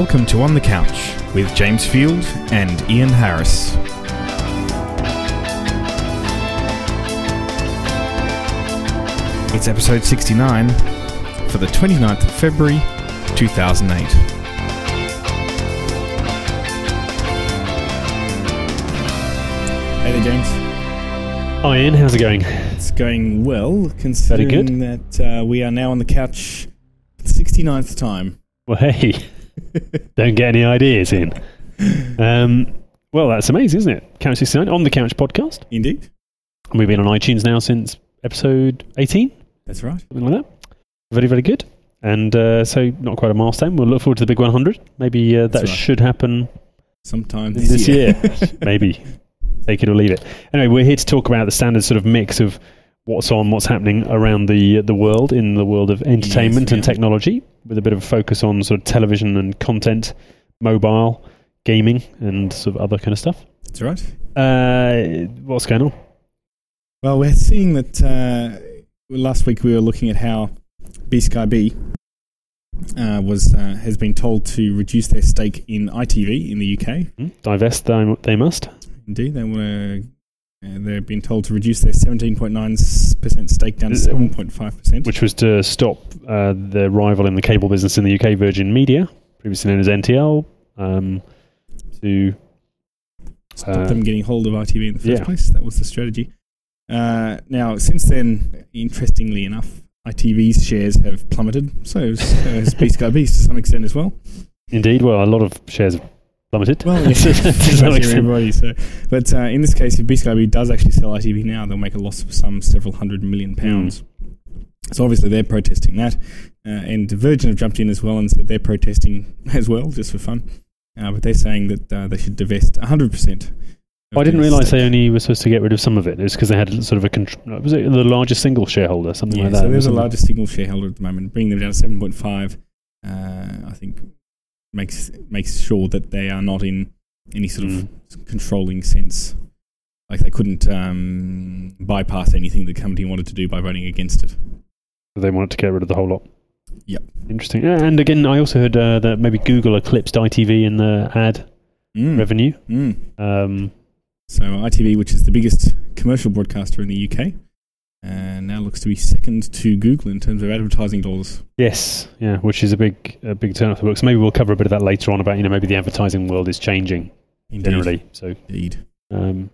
Welcome to On the Couch with James Field and Ian Harris. It's episode 69 for the 29th of February 2008. Hey there, James. Hi Ian, how's it going? It's going well, considering that uh, we are now on the couch for the 69th time. Well, hey, don't get any ideas, in. Um, well, that's amazing, isn't it? Couch 69 on the Couch podcast. Indeed. And we've been on iTunes now since episode 18, That's right. something like that. Very, very good. And uh, so, not quite a milestone. We'll look forward to the big 100. Maybe uh, that right. should happen Sometime this, this, year. Maybe. Take it or leave it. Anyway, we're here to talk about the standard sort of mix of what's on, what's happening around the the world in the world of entertainment we and are. technology, with a bit of a focus on sort of television and content, mobile, gaming, and sort of other kind of stuff. That's right. Uh, what's going on? Well, we're seeing that uh, last week we were looking at how B Sky B uh, was uh, has been told to reduce their stake in ITV in the UK. Hmm? Divest they, they must. Indeed, they want to. Uh, they've been told to reduce their 17.9% stake down to Uh, 7.5%. which was to stop uh, their rival in the cable business in the UK, Virgin Media, previously known as NTL, um, to stop uh, them getting hold of ITV in the first yeah. place. That was the strategy. Uh, now, since then, interestingly enough, ITV's shares have plummeted. So has, has B Sky B to some extent as well. indeed, well, a lot of shares have plummeted. Well, yeah, to some extent. everybody. So, but uh, in this case, if B does actually sell ITV now, they'll make a loss of some several hundred million pounds. So obviously they're protesting that, uh, and Virgin have jumped in as well and said they're protesting as well, just for fun. Uh, but they're saying that uh, they should divest 100 percent. I didn't realise they only were supposed to get rid of some of it. It's because they had sort of a contr- was it the largest single shareholder, something Yeah, like that. so they're the largest single shareholder at the moment, bringing them down to 7.5. Uh, I think makes makes sure that they are not in any sort Mm. of controlling sense. Like they couldn't um, bypass anything the company wanted to do by voting against it. They wanted to get rid of the whole lot. Yep. Interesting. And again, I also heard uh, that maybe Google eclipsed ITV in the ad Mm. revenue. Mm. Um, So ITV, which is the biggest commercial broadcaster in the UK, and now looks to be second to Google in terms of advertising dollars. yes, yeah, which is a big, a big turn off the books. Maybe we'll cover a bit of that later on about you know maybe the advertising world is changing Indeed. generally. So Indeed. um,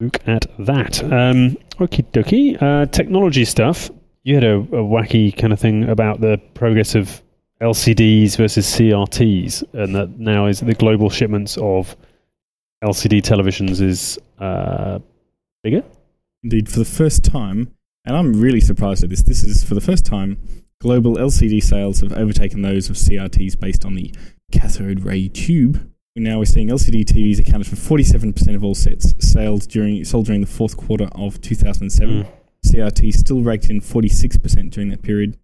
look at that. Um, okie dokie. Uh, technology stuff. You had a, a wacky kind of thing about the progress of LCDs versus CRTs, and that now is the global shipments of LCD televisions is uh, bigger. Indeed, for the first time, and I'm really surprised at this. This is for the first time, global LCD sales have overtaken those of CRTs based on the cathode ray tube. Now we're seeing LCD TVs accounted for 47% of all sets sold during sold during the fourth quarter of 2007. Mm. CRT still raked in 46% during that period.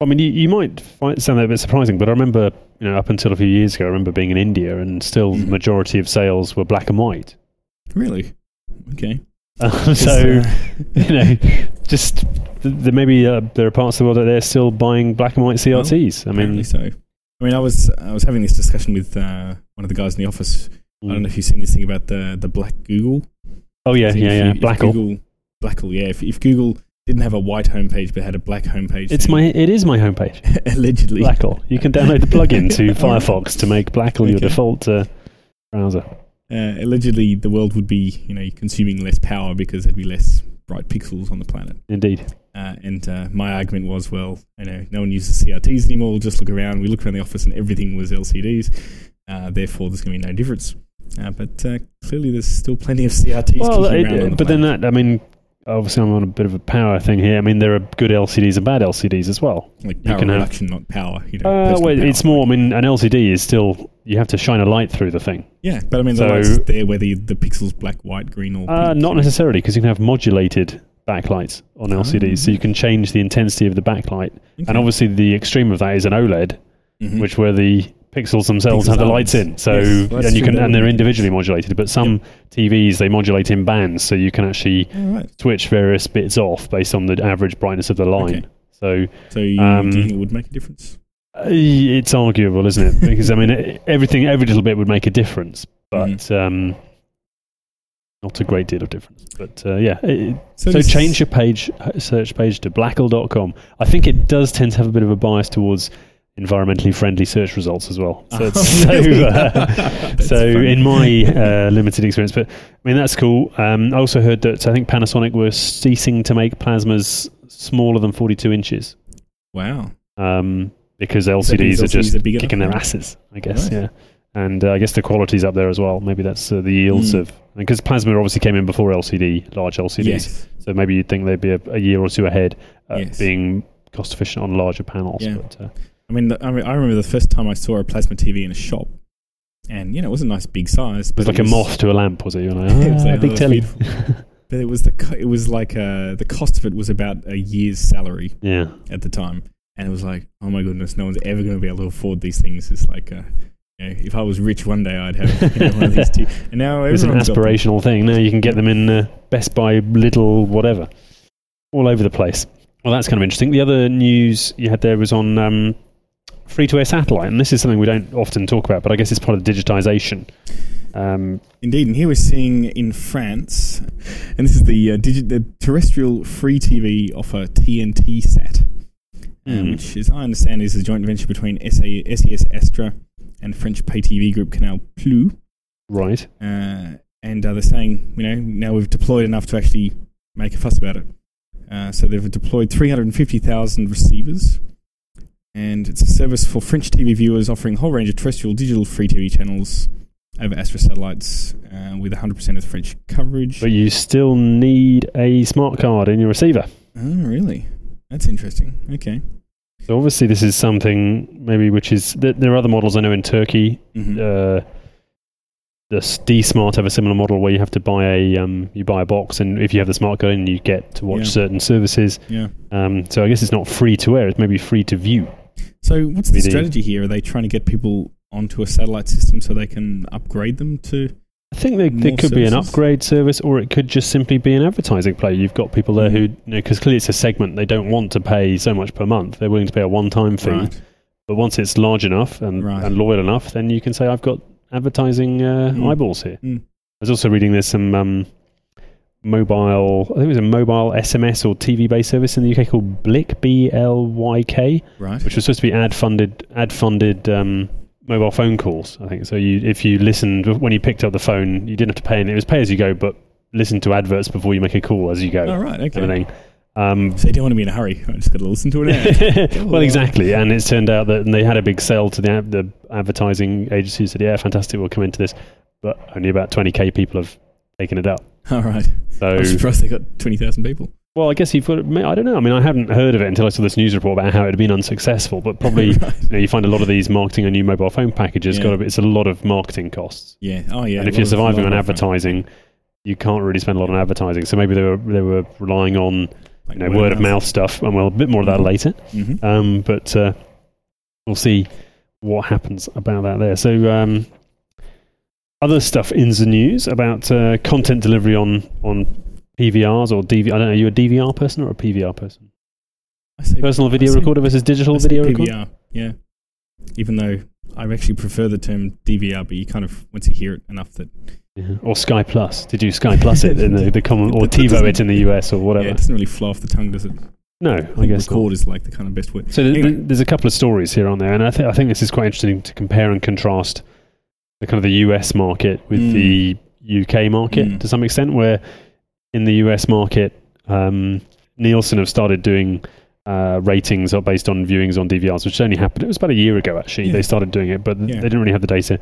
I mean, you, you might find, sound that a bit surprising, but I remember, you know, up until a few years ago, I remember being in India, and still the Mhm. majority of sales were black and white. Really? Okay. Um, so, uh, you know, just there maybe uh, there are parts of the world that they're still buying black and white CRTs. I mean, so. I mean, I was I was having this discussion with uh, one of the guys in the office. I don't mm. know if you've seen this thing about the the black Google. oh yeah, yeah, yeah, you- if Blackle. Google, Blackle, yeah. If, if Google didn't have a white homepage but had a black homepage, It's then my, it is my homepage, allegedly. Blackle. You can download the plugin to Firefox to make Blackle your default uh, browser. Uh, allegedly, the world would be you know consuming less power because there'd be less bright pixels on the planet. Indeed. Uh, and uh, my argument was, well, you know, no one uses CRTs anymore. We'll just look around. We look around the office and everything was LCDs. Uh, therefore, there's going to be no difference. Uh, but uh, clearly, there's still plenty of CRTs. Well, kicking it- around the but then that, I mean, obviously I'm on a bit of a power thing here. I mean, there are good LCDs and bad LCDs as well. like power can have- reduction, not power. You know, Uh, well, power. it's more. I mean, an LCD is still you have to shine a light through the thing. Yeah, but I mean, the So- light's there whether you- the pixels black, white, green, or Uh, not necessarily, because you can have modulated backlights on LCDs, so you can change the intensity of the backlight. And obviously, the extreme of that is an OLED, Mhm. which where the pixels themselves Pixels have the lights in. So Yes, and you can and they're individually modulated. But some TVs they modulate in bands, so you can actually All right. switch various bits off based on the average brightness of the line. Okay. So So you, Um, do you think it would make a difference? Uh, It's arguable, isn't it? Because I mean, everything, every little bit would make a difference, but Mm. um, not a great deal of difference. But uh, yeah, it, so, this- change your page search page to blackle.com. I think it does tend to have a bit of a bias towards environmentally friendly search results as well. So, it's, Oh, so, uh, so in my uh, limited experience, but I mean that's cool. Um, I also heard that I think Panasonic were ceasing to make plasmas smaller than 42 inches wow. um, because because LCDs are just are kicking their asses. I guess, Right. yeah. And uh, I guess the quality's up there as well. Maybe that's uh, the yields Mm. of because plasma obviously came in before LCD, large LCDs. Yes. So maybe you'd think they'd be a, a year or two ahead, uh, Yes. being cost efficient on larger panels. Yeah. But, uh, I mean, the, I mean, I remember the first time I saw a plasma TV in a shop, and you know, it was a nice big size. it was but like a moth to a lamp, was it? You're like, It was "Ah, like, oh, big that's telly. But it was the co- it was like uh, the cost of it was about a year's salary yeah. at the time, and it was like, oh my goodness, no one's ever going to be able to afford these things. It's like, uh, you know, if I was rich one day, I'd have you know, one of these. Two. And now It was an everyone's got them. aspirational thing. Now you can get them in uh, Best Buy, Lidl, whatever, all over the place. Well, that's kind of interesting. The other news you had there was on um, free to air satellite, and this is something we don't often talk about, but I guess it's part of digitization. Um, Indeed, and here we're seeing in France, and this is the uh, digi- the terrestrial free TV offer TNT Sat, um, Hmm. which, as I understand, is a joint venture between SA- SES Astra and French pay TV group Canal Plus. right. Uh, and uh, they're saying, you know, now we've deployed enough to actually make a fuss about it. Uh, so they've deployed 350,000 receivers, and it's a service for French TV viewers offering a whole range of terrestrial digital free TV channels over Astra satellites uh, with 100% of French coverage. But you still need a smart card in your receiver. oh, really? That's interesting. Okay. So obviously, this is something maybe which is th- there are other models I know in Turkey. Mhm. Uh, the D Smart have a similar model where you have to buy a um, you buy a box, and if you have the smart card, in, you get to watch Yeah. certain services. yeah. Um, so I guess it's not free to air; it's maybe free to view. So what's the strategy here? Are they trying to get people onto a satellite system so they can upgrade them to? I think there, there could be an upgrade service, or it could just simply be an advertising play. You've got people there who, Mhm. you know, because clearly it's a segment they don't want to pay so much per month. They're willing to pay a one-time fee. Right. But once it's large enough and, Right. and loyal enough, then you can say, I've got advertising uh, Mm. eyeballs here. Mm. I was also reading there's some um, mobile, I think it was a mobile SMS or TV based service in the UK called Blyk, B L Y K, Right. which was supposed to be ad funded, ad funded um, mobile phone calls. I think so. You, if you listened when you picked up the phone, you didn't have to pay, and it was pay as you go, but listen to adverts before you make a call as you go. All right. Okay. Kind of thing. Um, So you don't want to be in a hurry. I'm just going to listen to it now. well, exactly, and it's turned out that they had a big sale to the the advertising agency. Said, "Yeah, fantastic, we'll come into this," but only about twenty k people have taken it up. All right. So, I'm surprised they got 20,000 people. well, I guess you've got. I don't know. I mean, I hadn't heard of it until I saw this news report about how it had been unsuccessful. But probably, right. you, know, you find a lot of these marketing a new mobile phone packages Yeah. got a bit, it's a lot of marketing costs. Yeah. Oh, yeah. and if you're surviving on advertising, you can't really spend a lot on advertising. So maybe they were they were relying on like you know word of mouth stuff, and well, a bit more of that Mhm. later. Mhm. Um, but uh, we'll see what happens about that there. So, um, other stuff in the news about uh, content delivery on on PVRs or DV. I don't know. Are you a DVR person or a PVR person? I say- Personal video I say- recorder versus digital I video recorder. PVR. Yeah. Even though I actually prefer the term DVR, but you kind of once you hear it enough that Yeah. Or Sky Plus. Did you Sky Plus it in the, the common or TiVo it in the US or whatever? yeah, it doesn't really flow off the tongue, does it? no, I guess not. record is like the kind of best word. So Anyway. there's a couple of stories here on there, and I think I think this is quite interesting to compare and contrast the kind of the US market with Mm. the UK market Mm. to some extent. Where in the US market, um, Nielsen have started doing uh, ratings are based on viewings on DVRs, which only happened. It was about a year ago actually. Yeah. They started doing it, but Yeah. they didn't really have the data.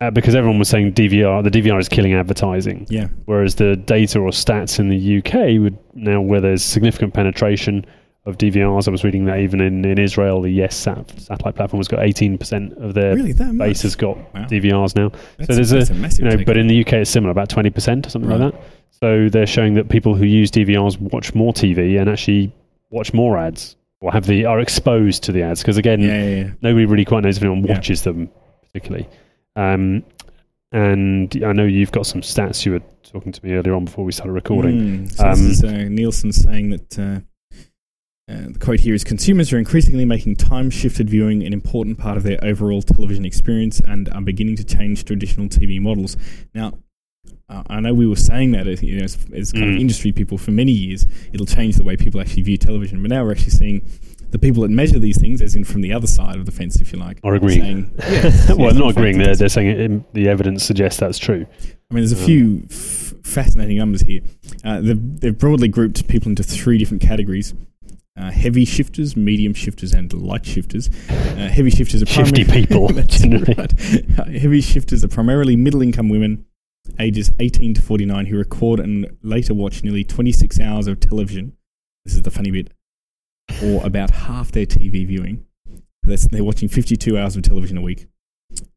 Uh, because everyone was saying DVR, the DVR is killing advertising. Yeah. Whereas the data or stats in the UK would now, where there's significant penetration of DVRs, I was reading that even in, in Israel, the Yes sat- satellite platform has got 18% of their really, that base has got Wow. DVRs now. That's, there's a- that's a massive You know, but in the UK, it's similar, about 20% or something Right. like that. So they're showing that people who use DVRs watch more TV and actually watch more ads or have the are exposed to the ads because again, yeah, yeah, yeah. nobody really quite knows if anyone Yeah. watches them particularly. Um, and I know you've got some stats you were talking to me earlier on before we started recording. Mm. So this Um, is uh, Nielsen saying that uh, uh, the quote here is consumers are increasingly making time shifted viewing an important part of their overall television experience and are beginning to change traditional TV models. Now, uh, I know we were saying that as, you know, as, as kind of Mm. industry people for many years, it'll change the way people actually view television. But now we're actually seeing the people that measure these things, as in from the other side of the fence, if you like, Are agreeing. saying, yes, well, yes, not agreeing. They're, they're saying it, um, the evidence suggests that's true. I mean, there's a Um, few f- fascinating numbers here. Uh, they've, they've broadly grouped people into three different categories. Uh, heavy shifters, medium shifters, and light shifters. Uh, heavy shifters are Shifty people, right. Uh, heavy shifters are primarily middle-income women, ages 18 to 49, who record and later watch nearly 26 hours of television. This is the funny bit, or about half their TV viewing. That's, they're watching 52 hours of television a week.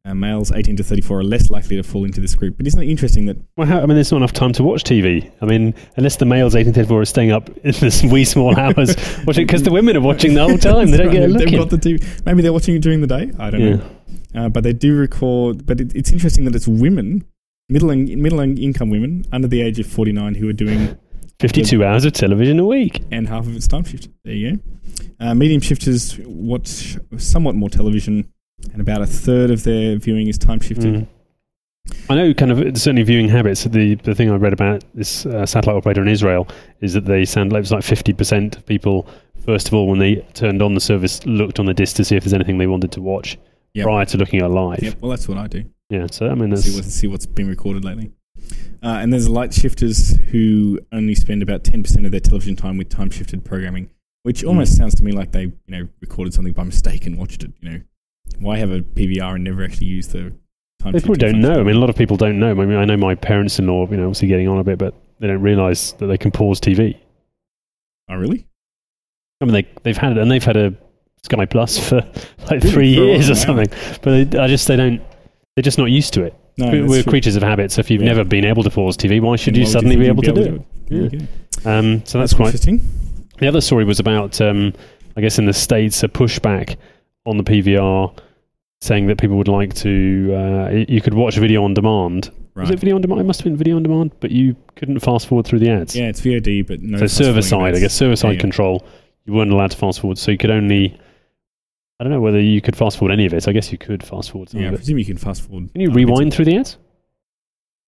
Uh, males 18 to 34 are less likely to fall into this group. But isn't it interesting that Well, how, I mean, there's not enough time to watch TV. I mean, unless the males 18 to 34 are staying up in the wee small hours watching, because the women are watching the whole time. They don't get a look They've in. got the TV. Maybe they're watching it during the day. I don't Yeah. know. Uh, but they do record. But it, it's interesting that it's women, middle in- middle income women under the age of 49 who are doing 52 hours of television a week. and half of it's time shift. There you go. Uh, medium shifters watch somewhat more television, and about a third of their viewing is time shifted. Mm. I know, kind of, certainly viewing habits. The the thing I read about this uh, satellite operator in Israel is that they sound like it was like 50% of people, first of all, when they turned on the service, looked on the disc to see if there's anything they wanted to watch Yep. prior to looking at live. Yep. Well, that's what I do. Yeah, so I mean, see, that's. what, see what's been recorded lately. Uh, and there's light shifters who only spend about 10% of their television time with time shifted programming, which almost sounds to me like they you know recorded something by mistake and watched it. You know, why have a PVR and never actually use the time They probably don't know. I mean, a lot of people don't know. I mean, I know my parents-in-law, you know, obviously getting on a bit, but they don't realise that they can pause TV. Oh, really? I mean, they they've had it, and they've had a Sky Plus for like Really? three For years or something. But they, I just they don't. They're just not used to it. No, we're true. creatures of habit. So if you've Yeah. never been able to pause TV, why should you why suddenly think be you'd able to do it? You go. Um, so that's quite. interesting. The other story was about, um, I guess, in the states, a pushback on the PVR, saying that people would like to. Uh, you could watch video on demand. Was it video on demand? It must have been video on demand, but you couldn't fast forward through the ads. Yeah, it's VOD, but no. so server side, I guess, server side yeah. control. You weren't allowed to fast forward, so you could only. I don't know whether you could fast forward any of it. I guess you could fast forward some Yeah, I presume you can fast forward. Can you rewind through the ads?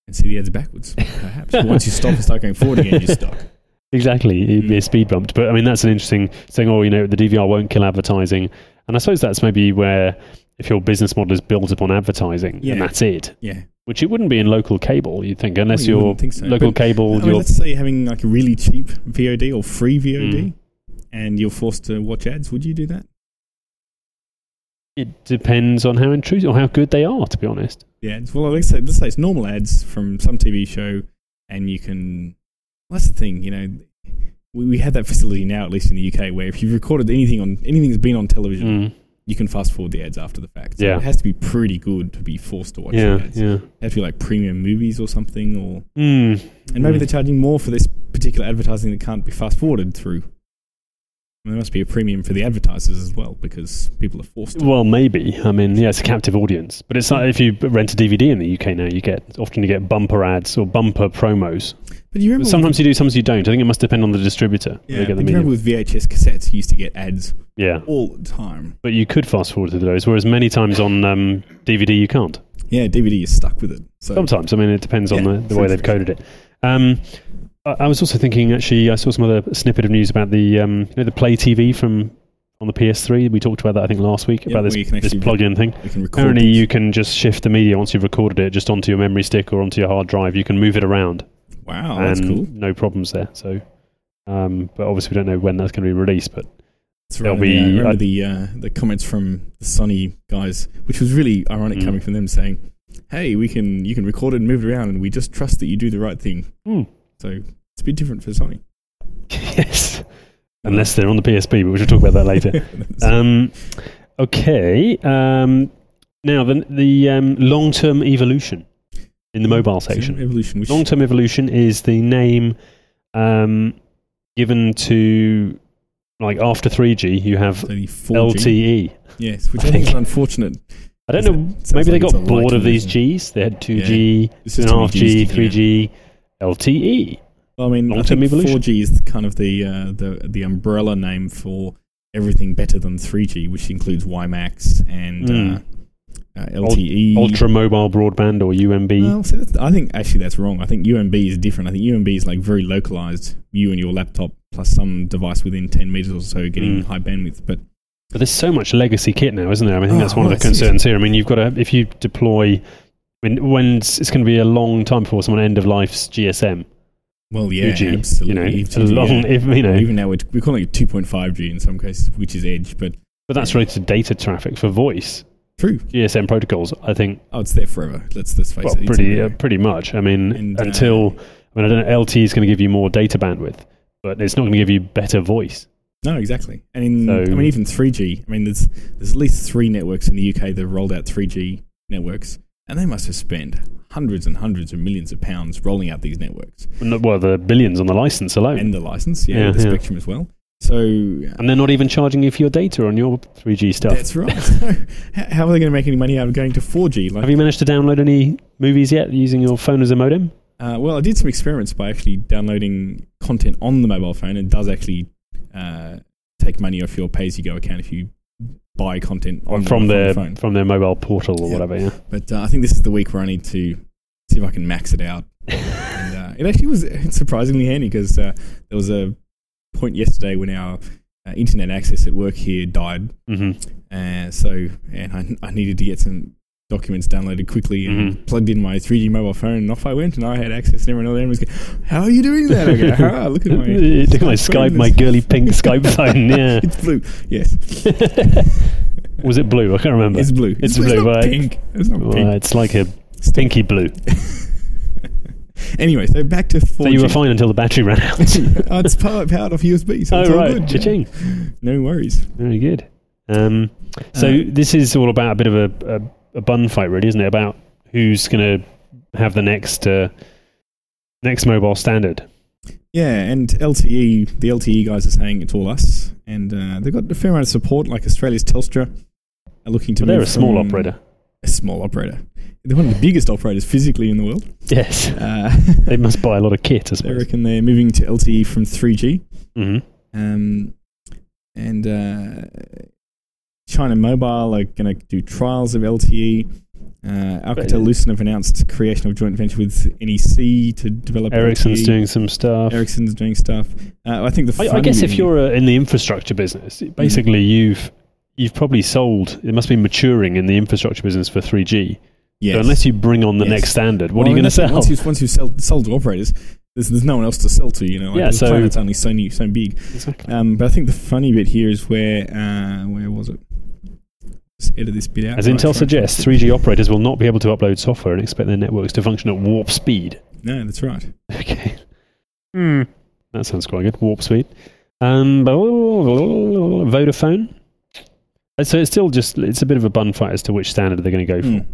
and see the ads backwards? Perhaps. Once you stop and start going forward again, you're stuck. Exactly, it'd be a Mm. speed bump. But I mean, that's an interesting saying. Oh, you know, the DVR won't kill advertising, and I suppose that's maybe where if your business model is built upon advertising, Yeah. and that's it. Yeah. Which it wouldn't be in local cable, you'd think, unless Well, you you're think so. local But, cable. I mean, let's say you're having like a really cheap VOD or free VOD, Mm. and you're forced to watch ads. Would you do that? it depends on how intrusive or how good they are. To be honest, Yeah. Well, let's say let's say it's normal ads from some TV show, and you can. Well, that's the thing, you know. We, we have that facility now, at least in the UK, where if you've recorded anything on anything that's been on television, Mm. you can fast forward the ads after the fact. So Yeah. it has to be pretty good to be forced to watch yeah, the ads. yeah. It has to be like premium movies or something, or Mm. and maybe Mm. they're charging more for this particular advertising that can't be fast forwarded through. There must be a premium for the advertisers as well because people are forced to. Well, maybe. I mean, yeah, it's a captive audience. But it's like if you rent a DVD in the UK now, you get often you get bumper ads or bumper promos. But you remember Sometimes you do, sometimes you don't. I think it must depend on the distributor. yeah, get the but you remember with VHS cassettes, you used to get ads Yeah, all the time. but you could fast forward to those, whereas many times on um, DVD you can't. Yeah, DVD you're stuck with it. So Sometimes, I mean, it depends on Yeah, the, the way they've coded it. Um, I, I was also thinking, actually, I saw some other snippet of news about the um, you know the Play TV from on the PS3. We talked about that, I think, last week Yeah, about this, where you can this plug-in thing. you. Apparently, you can just shift the media once you've recorded it just onto your memory stick or onto your hard drive. You can move it around, wow, that's cool. no problems there. So, um, but obviously, we don't know when that's going to be released. But It's there'll be- yeah, I remember the uh, the comments from the Sony guys, which was really ironic Mm. coming from them, saying, "Hey, we can you can record it and move it around, and we just trust that you do the right thing." Hmm. So it's a bit different for Sony. yes, unless they're on the PSP, but we should talk about that later. Um, okay. Um, now, the, the um, long term evolution in the mobile section. evolution. Long term evolution is the name um, given to, like, after 3G, you have is only 4G. LTE. Yes, which I I think is unfortunate. I don't know. Maybe they like it's got bored of these. Gs. They had 2G, This is 2.5G, Gs sticking out. 3G, LTE. Well, I mean, I Long-term think evolution. 4G is kind of the uh, the the umbrella name for everything better than 3G, which includes WiMAX and Mm. uh, uh, LTE. Ultra mobile broadband or UMB. Well, see, I think actually that's wrong. I think UMB is different. I think UMB is like very localized. You and your laptop plus some device within 10 meters or so getting Mm. high bandwidth. But But there's so much legacy kit now, isn't there? I, mean, I think Oh, that's one well, of the concerns here. I mean, you've got to if you deploy. I mean, when it's, it's going to be a long time before someone end of life's GSM. well, yeah, 2G, absolutely. You know, If a 2G, long, yeah. if you know, Even now we're, we're calling it 2.5G in some cases, which is edge. But but that's related to data traffic for voice. True. GSM protocols, I think, Oh, it's there forever. Let's let's face well, it. Pretty uh, pretty much. I mean, And, uh, until I mean, I don't know, LT is going to give you more data bandwidth, but it's not going to give you better voice. No, exactly. And in, So- I mean, even 3G. I mean, there's there's at least three networks in the UK that have rolled out 3G networks, and they must have spent hundreds and hundreds of millions of pounds rolling out these networks Well, the billions on the license alone, and the license, yeah, Yeah, the yeah. spectrum as well. So and they're not even charging you for your data on your 3G stuff. that's right. How are they going to make any money out of going to 4G? Like, Have you managed to download any movies yet using your phone as a modem? Uh, well, I did some experiments by actually downloading content on the mobile phone. It does actually uh, take money off your pay-as-you-go account if you buy content on from the, their phone. from their mobile portal or Yeah. whatever. Yeah. But uh, I think this is the week where I need to see if I can max it out. and uh, it actually was surprisingly handy because uh, there was a point yesterday when our uh, internet access at work here died. hmm Uh, so, and I, I needed to get some documents downloaded quickly and Mhm. plugged in my 3G mobile phone, and off I went, and I had access, and everyone else was going, How are you doing that? I go, "Ah, look at my. Look at my Skype, my girly pink Skype phone. Yeah. It's blue. Yes, Was it blue? I can't remember. it's blue. It's it's blue, not right. pink. It's not Well, pink. it's like a stinky blue. Anyway, so back to 4G. So you were fine until the battery ran out. oh, it's powered, powered off USB, so oh it's all right, good. cha-ching. No worries. Very good. Um, so Uh, this is all about a bit of a, a, a bun fight, really, isn't it? About who's going to have the next uh, next mobile standard. Yeah, and LTE, the LTE guys are saying it's all us, and uh, they've got a fair amount of support. Like Australia's Telstra are looking to. But they're a small operator. A small operator. They're one of the biggest operators physically in the world. Yes, Uh, they must buy a lot of kit, I suppose. reckon they're moving to LTE from 3G. hmm Um, and uh, China Mobile are going to do trials of LTE. Uh, Alcatel Lucent have announced creation of joint venture with NEC to develop Ericsson's LTE. doing some stuff. Ericsson's doing stuff. Uh, I think the I, I guess if you're uh, in the infrastructure business, basically you've you've probably sold. It must be maturing in the infrastructure business for 3G. Yes. So unless you bring on the Yes. next standard, what Well, are you going to sell? Once you've, once you've sold, sold to operators, there's, there's no one else to sell to. You know, like Yeah, the so- planet's only so new, so big. Exactly. Um, but I think the funny bit here is where uh, where was it? Let's edit this bit out. As Right, Intel right, suggests, right. 3G operators will not be able to upload software and expect their networks to function at warp speed. No, that's right. Okay. Hmm. That sounds quite good. Warp speed. Um, Vodafone. Uh, So it's still just it's a bit of a bun fight as to which standard they're going to go for. Mm.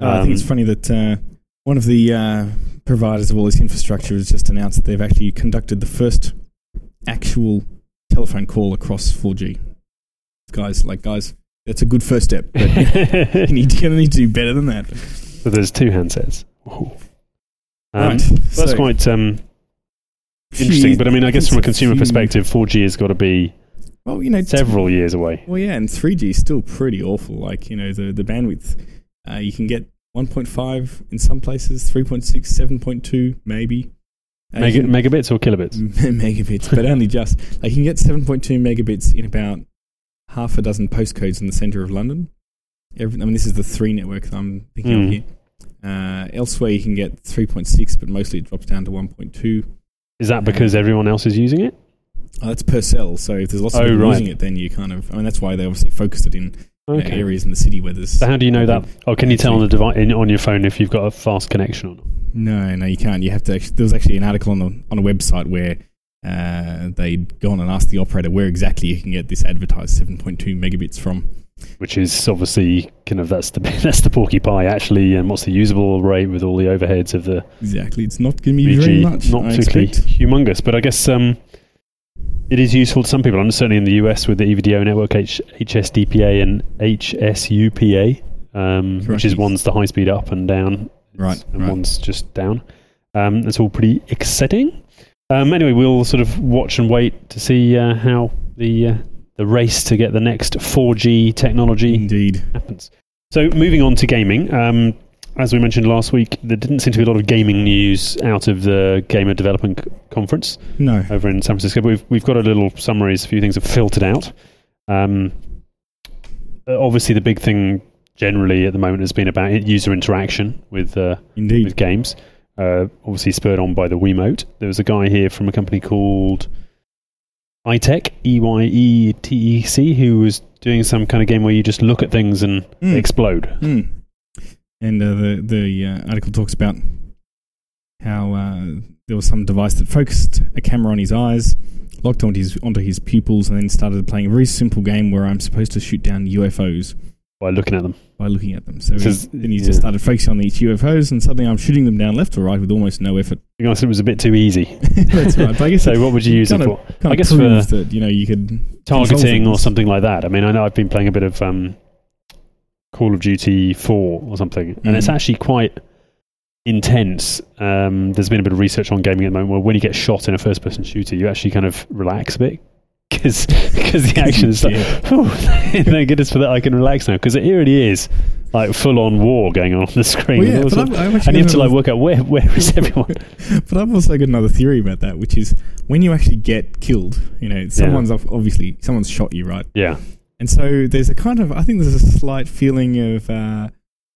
Uh, I think it's Um, funny that uh, one of the uh, providers of all this infrastructure has just announced that they've actually conducted the first actual telephone call across 4G. Guys, like guys, that's a good first step. But you need to, need to do better than that. so there's two handsets. Um, right. That's so- quite um, interesting. But I mean, I guess from a consumer few- perspective, 4G has got to be well, you know, several years away. Well, yeah, and 3G is still pretty awful. Like, you know, the, the bandwidth, uh, you can get 1.5 in some places, 3.6, 7.2, maybe. Uh, you can- megabits or kilobits? megabits, but only just. Like, you can get 7.2 megabits in about half a dozen postcodes in the centre of London. Every, I mean, this is the three network that I'm thinking Hmm. of here. Uh, elsewhere, you can get 3.6, but mostly it drops down to 1.2. Is that because everyone else is using it? Oh, that's per cell. So if there's lots of Oh, people right. using it, then you kind of. I mean, that's why they obviously focused it in Okay. areas in the city where there's. So how do you know that? Oh, can you tell on the device in, on your phone if you've got a fast connection or not? No, no, you can't. You have to. Actually, there was actually an article on the on a website where uh, they'd gone and asked the operator where exactly you can get this advertised 7.2 megabits from. Which is obviously kind of that's the that's the porky pie actually, and what's the usable rate with all the overheads of the Exactly, it's not going to be very much. Not I particularly expect. humongous, but I guess um, it is useful to some people. I'm certainly in the US with the EVDO network, H- HSDPA and HSUPA, um, which is one's the high speed up and down, Right, and right. one's just down. Um, that's all pretty exciting. Um, anyway, we'll sort of watch and wait to see uh, how the uh, the race to get the next 4G technology Indeed. happens. So moving on to gaming. Um, as we mentioned last week, there didn't seem to be a lot of gaming news out of the Gamer Development Conference No. over in San Francisco. We've we've got a little summaries. A few things have filtered out. Um, uh, obviously, the big thing generally at the moment has been about user interaction with uh, Indeed. with games. Uh, obviously, spurred on by the Wiimote. There was a guy here from a company called EyeTec, E Y E T E C, who was doing some kind of game where you just look at things and Mm. explode. Hmm. And uh, the the uh, article talks about how uh, there was some device that focused a camera on his eyes, locked onto his onto his pupils, and then started playing a very simple game where I'm supposed to shoot down UFOs by looking at them. by looking at them. So he- then he yeah. just started focusing on these UFOs, and suddenly I'm shooting them down left or right with almost no effort. I guess it was a bit too easy. That's right. But I guess So, what would you use it kind for? I guess for that you know you could Targeting or something like that. I mean, I know I've been playing a bit of um, Call of Duty 4 or something, and it's Mhm. actually quite intense. Um, there's been a bit of research on gaming at the moment where when you get shot in a first person shooter, you actually kind of relax a bit. Because the action is like, thank goodness for that, I can relax now. Because it really is like full on war going on on the screen. Well, yeah, and, all but I've, I've actually and you have to like work out where where is everyone. but I've also got another theory about that, which is when you actually get killed, you know, someone's ob- obviously someone's shot you, right? yeah, And so there's a kind of, I think there's a slight feeling of uh,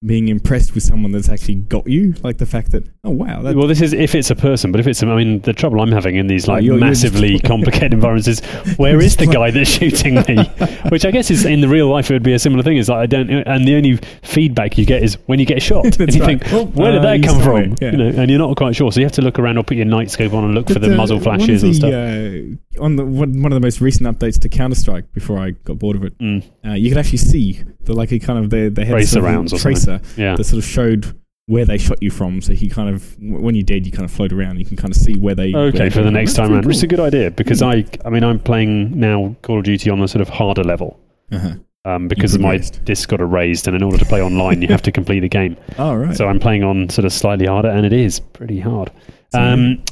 being impressed with someone that's actually got you, like the fact that, oh wow, that, well, this is if it's a person, but if it's, a- I mean, the trouble I'm having in these Oh, like you're- you're massively complicated environments is where is the guy that's shooting me? Which I guess is in the real life it would be a similar thing. Is like I don't, and the only feedback you get is when you get shot, and you right. think, Oh, where did uh, that come from? yeah. You know, and you're not quite sure, so you have to look around or put your night scope on and look for But, the uh, muzzle flashes and stuff. Uh, on the one, one of the most recent updates to Counter Strike, before I got bored of it, Mm, uh, you could actually see the like a kind of they they had Tracer rounds or something. Tracer yeah, that sort of showed where they shot you from. So he kind of when you're dead, you kind of float around. You can kind of see where they. where Okay, they for the next time pretty around, which is a good idea because Mm. I, I mean, I'm playing now Call of Duty on the sort of harder level Uh-huh. um, because my disc got erased, and in order to play online, you have to complete the game. Oh right. So I'm playing on sort of slightly harder, and it is pretty hard. So- Um,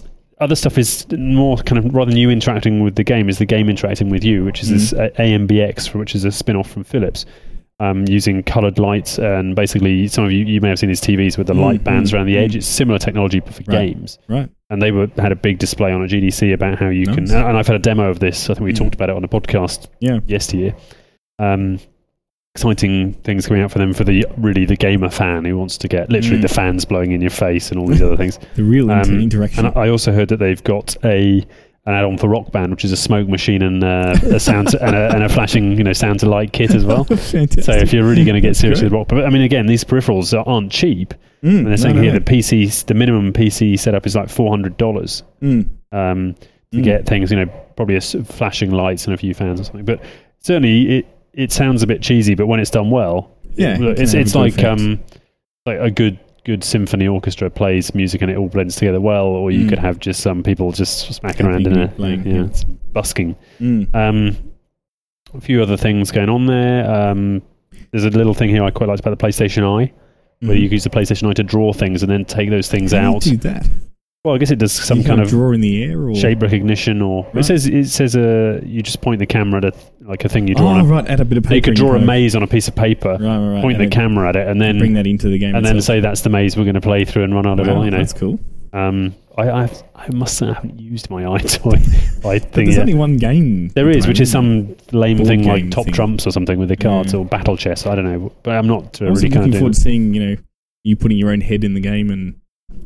other stuff is more kind of rather than you interacting with the game, is the game interacting with you, which is this uh, AMBX, which is a spin off from Philips. Um, using coloured lights and basically some of you you may have seen these TVs with the Mm, light bands mm, around the edge. mm. It's similar technology but for Right. games right. and they were had a big display on a GDC about how you can. And I've had a demo of this. I think we Mm. talked about it on a podcast Yeah. yesteryear. Um, exciting things coming out for them for the really the gamer fan who wants to get literally Mm. the fans blowing in your face and all these other things. The real Um, interaction. And I also heard that they've got a an add-on for Rock Band, which is a smoke machine and uh, a sound to, and, a, and a flashing you know sound to light kit as well. So if you're really going to get serious with rock, but I mean again, these peripherals aren't cheap. Mm, And they're saying no, here no. the PC, the minimum PC setup is like four hundred dollars Mm, um, to Mm. get things, you know, probably a flashing lights and a few fans or something. But certainly, it it sounds a bit cheesy, but when it's done well, Yeah, it- it it's it's like um, like a good good symphony orchestra plays music and it all blends together well, or you Mm. could have just some people just smacking around in a playing, yeah, yeah. it's busking. mm. Um, a few other things going on there. Um, there's a little thing here I quite liked about the PlayStation Eye, where Mhm. you can use the PlayStation Eye to draw things and then take those things How out. do that. Well, I guess it does some kind of draw in the air or shape recognition, or it says it says uh, you just point the camera at a, like a thing you draw. Oh a, right, add a bit of paper. you could draw a maze on a piece of paper, Right, right, right. point and the camera at it, and then bring that into the game. and then say that's the maze we're going to play through and run out of Wow, it. You know, that's cool. um, I I've, I must say I haven't used my eye toy eye But thing there's yet. only one game. There is, which is some lame thing like top thing. trumps or something with the cards Yeah. or battle chess. I don't know, but I'm not uh, I was really kind looking of forward to seeing you know you putting your own head in the game and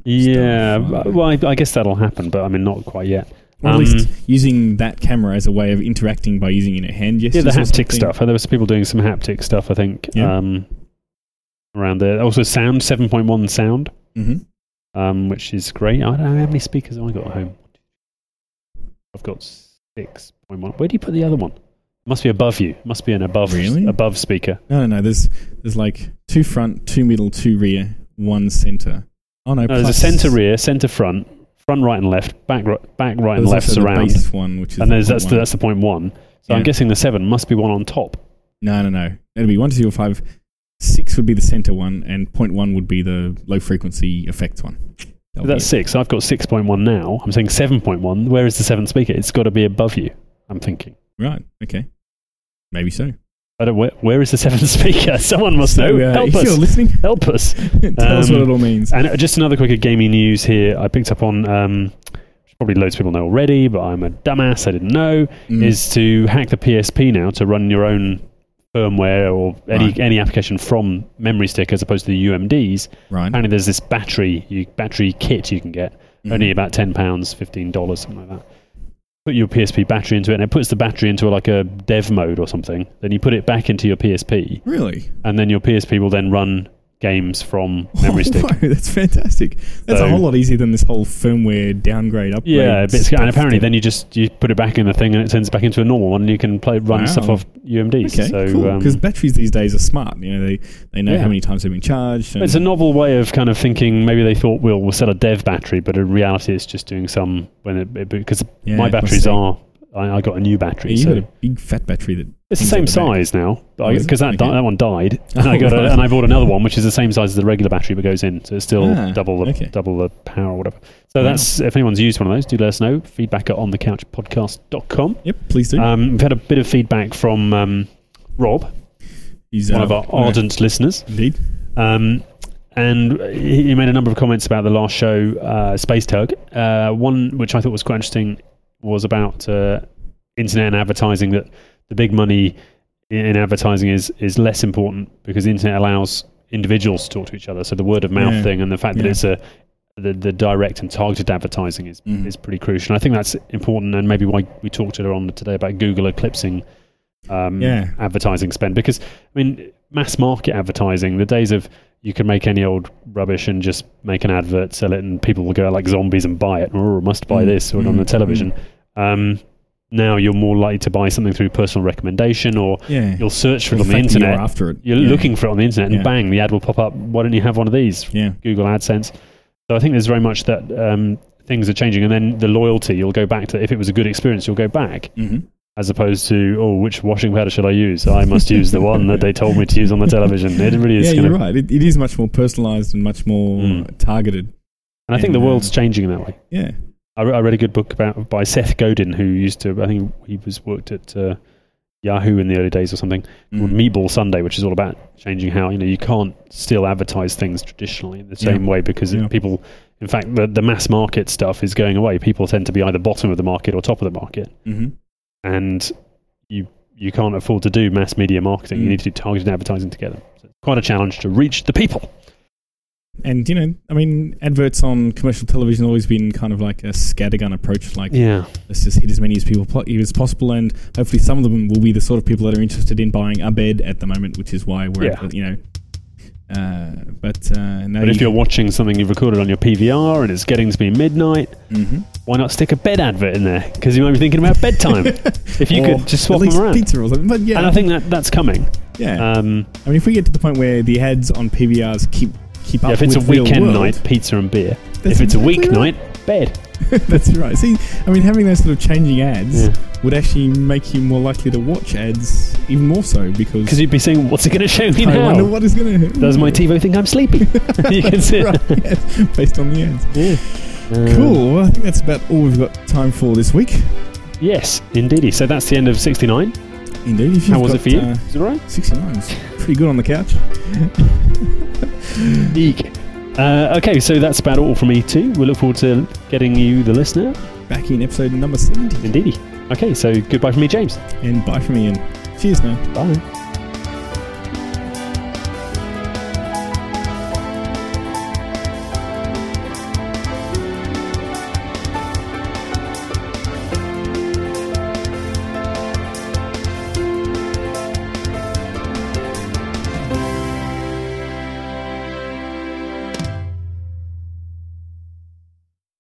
Yeah, stuff. well, I, I guess that'll happen, but I mean, not quite yet. or at Um, least using that camera as a way of interacting by using you know hand Yeah, gestures. the or haptic stuff. There was people doing some haptic stuff, I think, Yeah. um, around there. Also, sound seven point one sound, Mhm. um, which is great. I don't know how many speakers have I got at home. I've got six point one. Where do you put the other one? Must be above you. Must be an above Really? above speaker. No, no, no. There's there's like two front, two middle, two rear, one center. Oh no, No, there's a centre rear, centre front, front right and left, back ri- back right and left also the surround, base one, which is and the there's that's the, that's the point one. So I'm guessing the seven must be one on top. No, no, no. It'll be one, two, or five. Six would be the center one, and point one would be the low frequency effects one. That'll That's six. I've got six point one now. I'm saying seven point one. Where is the seventh speaker? It's got to be above you. I'm thinking. right. Okay. Maybe so. I don't. Where, where is the seventh speaker? Someone must know. So, uh, Help us. you're listening, Help us. tell us Um, what it all means. And uh, just another quick gaming news here. I picked up on. Um, which probably loads of people know already, but I'm a dumbass. I didn't know. Mm. Is to hack the PSP now to run your own firmware or any Right. any application from memory stick as opposed to the UMDs. right. Apparently, there's this battery you, battery kit you can get Mhm. only about ten pounds, fifteen dollars, something like that. Put your PSP battery into it, and it puts the battery into like a dev mode or something. Then you put it back into your PSP, Really? and then your PSP will then run games from memory Oh, stick. wow, that's fantastic. That's So- a whole lot easier than this whole firmware downgrade upgrade. Yeah, and apparently then you just you put it back in the thing and it turns back into a normal one, and you can play run Wow. stuff off UMDs. Okay, so cool. um, Because batteries these days are smart. You know, they they know Yeah. how many times they've been charged. And it's a novel way of kind of thinking. Maybe they thought we'll we'll sell a dev battery, but in reality, it's just doing some when it, it because yeah, my batteries are. I, I got a new Yeah, battery, you so got a big fat battery that it's the same the back. size now. Oh? Because that di- that one died, and Oh, I got a, and I bought another one which is the same size as the regular battery, but goes in, so it's still Ah, double the okay. double the power or whatever. So Wow. that's if anyone's used one of those, do let us know. Feedback at onthecouchpodcast.com. Yep, please do. Um, we've had a bit of feedback from um, Rob, He's one uh, of our uh, ardent listeners. Indeed. Um, and he he made a number of comments about the last show, uh, Space Tug. Uh, one which I thought was quite interesting was about uh, internet and advertising. That the big money in, in advertising is is less important because the internet allows individuals to talk to each other. So the word of mouth Yeah. thing and the fact that it's a the, the direct and targeted advertising is Mhm. is pretty crucial. And I think that's important, and maybe why we talked earlier on today about Google eclipsing um, Yeah. advertising spend. Because I mean, mass market advertising, the days of you can make any old rubbish and just make an advert, sell it, and people will go out like zombies and buy it. Or must buy Mm, this or on mm, the television. Um, now you're more likely to buy something through personal recommendation, or Yeah. you'll search for it on the that you're internet. after it. You're yeah. looking for it on the internet, and Yeah. bang, the ad will pop up. Why don't you have one of these? Yeah. Google AdSense. So I think there's very much that um, things are changing, and then the loyalty. You'll go back to if it was a good experience, you'll go back hmm as opposed to oh, which washing powder should I use? I must use the one that they told me to use on the television. It really is. Yeah, you're of, right. It, it is much more personalized and much more Mm. targeted. And I think the world's changing in that way. Yeah. I, re- I read a good book about by Seth Godin, who used to. I think he was worked at uh, Yahoo in the early days or something. Called Mhm. Meatball Sundae, which is all about changing how you know you can't still advertise things traditionally in the Yeah. same way because Yeah. people. In fact, the, the mass market stuff is going away. People tend to be either bottom of the market or top of the market. Mhm. and you you can't afford to do mass media marketing. You Mm. need to do targeted advertising together. So it's quite a challenge to reach the people. And you know, I mean, adverts on commercial television always been kind of like a scattergun approach. Like, Yeah, let's just hit as many as people as possible, and hopefully, some of them will be the sort of people that are interested in buying a bed at the moment, which is why we're, Yeah. you know. Uh, but uh, but if you're watching something you've recorded on your PVR and it's getting to be midnight, hmm why not stick a bed advert in there? Because you might be thinking about bedtime. if you could just swap them around. pizza or something. But yeah, And I think that that's coming. yeah. Um, I mean, if we get to the point where the ads on PVRs keep keep up yeah, if it's a weekend night, pizza and beer. that's if it's a exactly right. weeknight, bed. That's right. See, I mean, having those sort of changing ads Yeah. would actually make you more likely to watch ads even more so because Because you'd be saying, what's it going to show me I now? wonder what is going to. Does my TiVo think I'm sleepy? you can see right, yes, based on the ads. Yeah. Um, Cool. Well, I think that's about all we've got time for this week. Yes, indeedy. So that's the end of 69. Indeed. If How was it for you? Uh, Is it right? 69 pretty good on the couch. Uh, okay, so that's about all from me too. We look forward to getting you the listener. Back in episode number 70. Indeed. Okay, so goodbye from me, James. And bye from Ian. Cheers now. Bye.